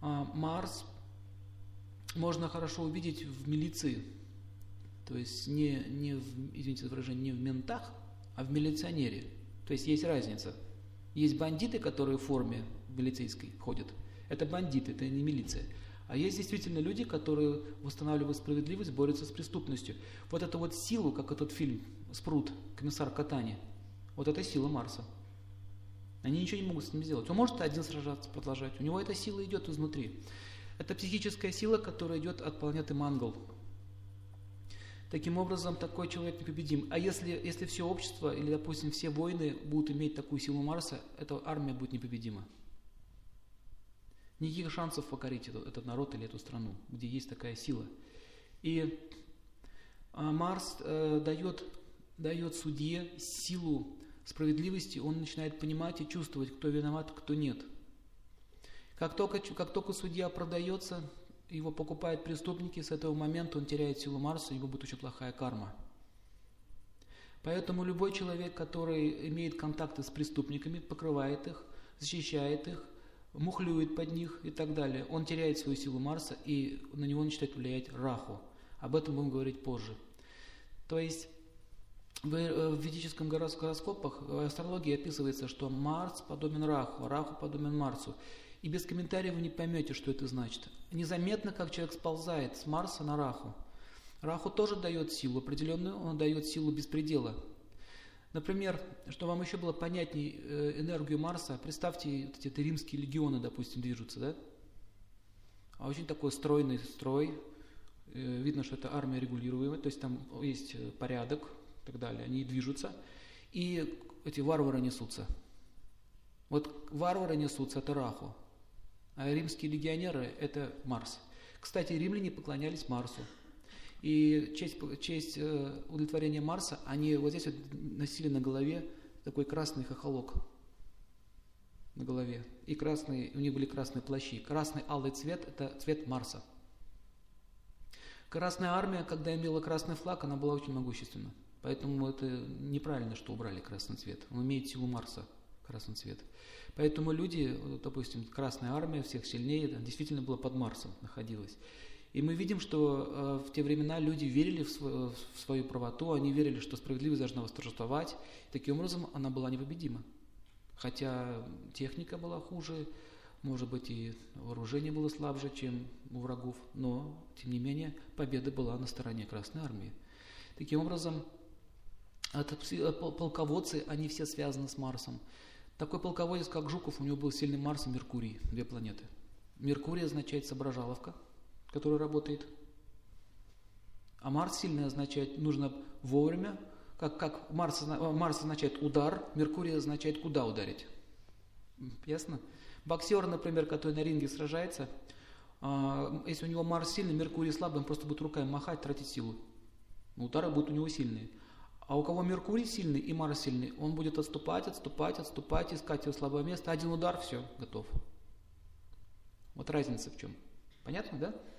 А, Марс можно хорошо увидеть в милиции, то есть не, не в, извините за выражение, не в ментах, а в милиционере. То есть есть разница. Есть бандиты, которые в форме милицейской ходят. Это бандиты, это не милиция. А есть действительно люди, которые восстанавливают справедливость, борются с преступностью. Вот эту вот силу, как этот фильм «Спрут», комиссар Катани, вот это сила Марса. Они ничего не могут с ним сделать. Он может один сражаться, продолжать. У него эта сила идет изнутри. Это психическая сила, которая идет от планеты Мангал. Таким образом, такой человек непобедим. А если, если все общество или, допустим, все войны будут иметь такую силу Марса, эта армия будет непобедима. Никаких шансов покорить этот, этот народ или эту страну, где есть такая сила. И а, Марс э, дает, дает судье силу справедливости, он начинает понимать и чувствовать, кто виноват, кто нет. Как только, как только судья продается, его покупают преступники, с этого момента он теряет силу Марса, у него будет очень плохая карма. Поэтому любой человек, который имеет контакты с преступниками, покрывает их, защищает их, мухлюет под них и так далее. Он теряет свою силу Марса, и на него начинает влиять Раху. Об этом будем говорить позже. То есть в, э, в ведическом гороскопах, в астрологии описывается, что Марс подобен Раху, Раху подобен Марсу. И без комментариев вы не поймете, что это значит. Незаметно, как человек сползает с Марса на Раху. Раху тоже дает силу определенную, он дает силу беспредела. Например, что вам еще было понятней э, энергию Марса, представьте, вот эти римские легионы, допустим, движутся, да? А очень такой стройный строй, э, видно, что это армия регулируемая, то есть там есть э, порядок и так далее, они движутся, и эти варвары несутся. Вот варвары несутся, это Раху, а римские легионеры – это Марс. Kстати, римляне поклонялись Марсу. И честь, честь э, удовлетворения Марса, они вот здесь вот носили на голове такой красный хохолок на голове. И красный, у них были красные плащи. Красный алый цвет – это цвет Марса. Красная армия, когда имела красный флаг, она была очень могущественна. Поэтому это неправильно, что убрали красный цвет. Он имеет силу Марса, красный цвет. Поэтому люди, допустим, Красная Армия всех сильнее, действительно была под Марсом находилась. И мы видим, что э, в те времена люди верили в свою, в свою правоту, они верили, что справедливость должна восторжествовать. Таким образом, она была непобедима. Хотя техника была хуже, может быть, и вооружение было слабже, чем у врагов, но, тем не менее, победа была на стороне Красной Армии. Таким образом, это, э, полководцы, они все связаны с Марсом. Такой полководец, как Жуков, у него был сильный Марс и Меркурий, две планеты. Меркурий означает соображаловка – который работает. А Марс сильный означает, нужно вовремя, как, как Марс, Марс означает удар, Меркурий означает куда ударить. Ясно? Боксер, например, который на ринге сражается, а, если у него Марс сильный, Меркурий слабый, он просто будет руками махать, тратить силу. Удары будут у него сильные. А у кого Меркурий сильный и Марс сильный, он будет отступать, отступать, отступать, искать его слабое место. Один удар, все, готов. Вот разница в чем. Понятно, да?